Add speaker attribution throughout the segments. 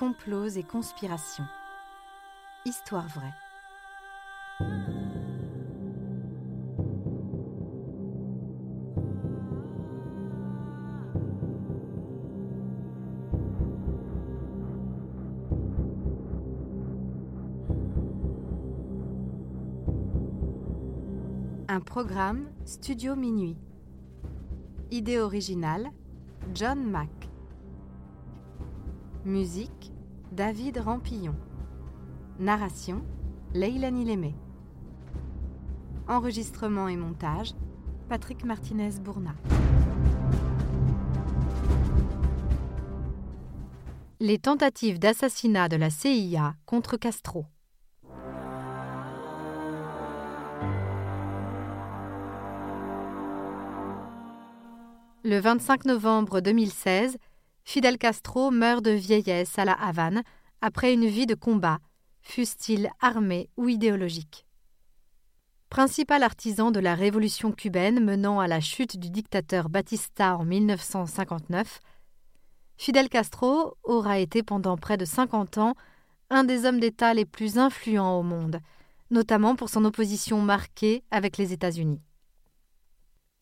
Speaker 1: complots et conspirations. Histoire vraie. Un programme Studio Minuit. Idée originale John Mack. Musique David Rampillon. Narration Leilani Lémé. Enregistrement et montage Patrick Martinez-Bourna. Les tentatives d'assassinat de la CIA contre Castro. Le 25 novembre 2016, Fidel Castro meurt de vieillesse à la Havane après une vie de combat, fût-il armé ou idéologique. Principal artisan de la révolution cubaine menant à la chute du dictateur Batista en 1959, Fidel Castro aura été pendant près de 50 ans un des hommes d'État les plus influents au monde, notamment pour son opposition marquée avec les États-Unis.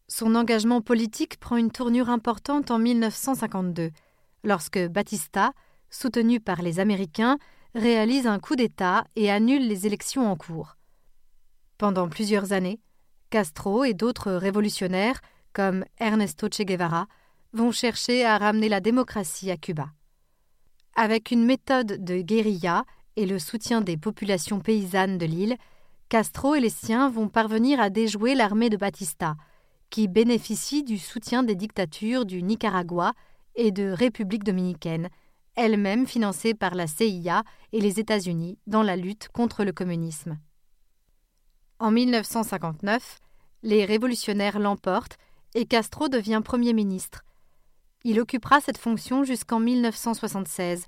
Speaker 1: Son engagement politique prend une tournure importante en 1952, lorsque Batista, soutenu par les Américains, réalise un coup d'État et annule les élections en cours. Pendant plusieurs années, Castro et d'autres révolutionnaires, comme Ernesto Che Guevara, vont chercher à ramener la démocratie à Cuba. Avec une méthode de guérilla et le soutien des populations paysannes de l'île, Castro et les siens vont parvenir à déjouer l'armée de Batista, qui bénéficie du soutien des dictatures du Nicaragua et de République dominicaine, elles-mêmes financées par la CIA et les États-Unis dans la lutte contre le communisme. En 1959, les révolutionnaires l'emportent et Castro devient Premier ministre. Il occupera cette fonction jusqu'en 1976,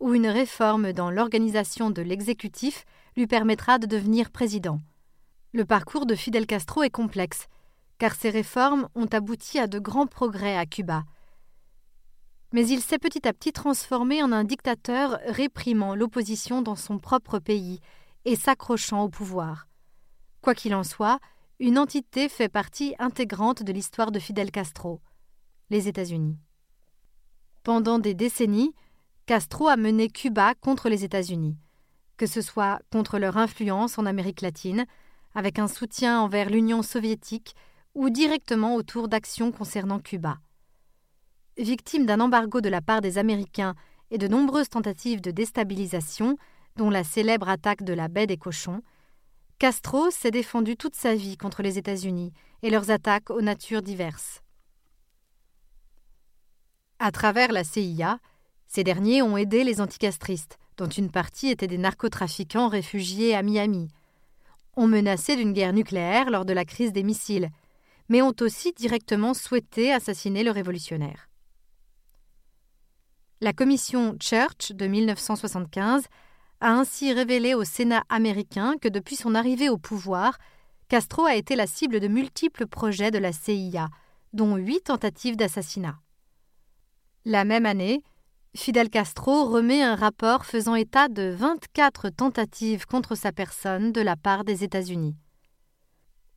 Speaker 1: où une réforme dans l'organisation de l'exécutif lui permettra de devenir président. Le parcours de Fidel Castro est complexe car ces réformes ont abouti à de grands progrès à Cuba. Mais il s'est petit à petit transformé en un dictateur réprimant l'opposition dans son propre pays et s'accrochant au pouvoir. Quoi qu'il en soit, une entité fait partie intégrante de l'histoire de Fidel Castro, les États-Unis. Pendant des décennies, Castro a mené Cuba contre les États-Unis, que ce soit contre leur influence en Amérique latine, avec un soutien envers l'Union soviétique ou directement autour d'actions concernant Cuba. Victime d'un embargo de la part des Américains et de nombreuses tentatives de déstabilisation, dont la célèbre attaque de la baie des cochons, Castro s'est défendu toute sa vie contre les États-Unis et leurs attaques aux natures diverses. À travers la CIA, ces derniers ont aidé les anticastristes, dont une partie étaient des narcotrafiquants réfugiés à Miami, ont menacé d'une guerre nucléaire lors de la crise des missiles mais ont aussi directement souhaité assassiner le révolutionnaire. La commission Church de 1975 a ainsi révélé au Sénat américain que depuis son arrivée au pouvoir, Castro a été la cible de multiples projets de la CIA, dont huit tentatives d'assassinat. La même année, Fidel Castro remet un rapport faisant état de 24 tentatives contre sa personne de la part des États-Unis.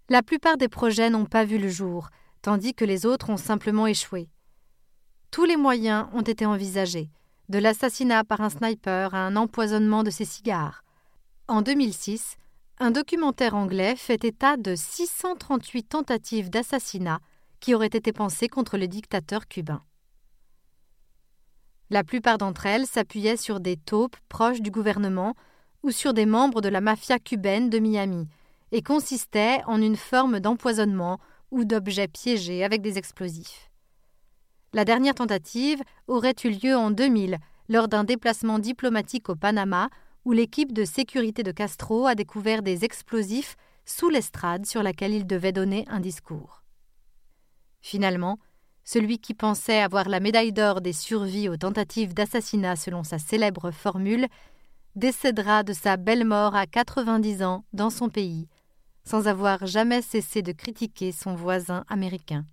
Speaker 1: La plupart des projets n'ont pas vu le jour, tandis que les autres ont simplement échoué. Tous les moyens ont été envisagés, de l'assassinat par un sniper à un empoisonnement de ses cigares. En 2006, un documentaire anglais fait état de 638 tentatives d'assassinat qui auraient été pensées contre le dictateur cubain. La plupart d'entre elles s'appuyaient sur des taupes proches du gouvernement ou sur des membres de la mafia cubaine de Miami, et consistait en une forme d'empoisonnement ou d'objets piégés avec des explosifs. La dernière tentative aurait eu lieu en 2000 lors d'un déplacement diplomatique au Panama où l'équipe de sécurité de Castro a découvert des explosifs sous l'estrade sur laquelle il devait donner un discours. Finalement, celui qui pensait avoir la médaille d'or des survies aux tentatives d'assassinat selon sa célèbre formule décédera de sa belle mort à 90 ans dans son pays, sans avoir jamais cessé de critiquer son voisin américain.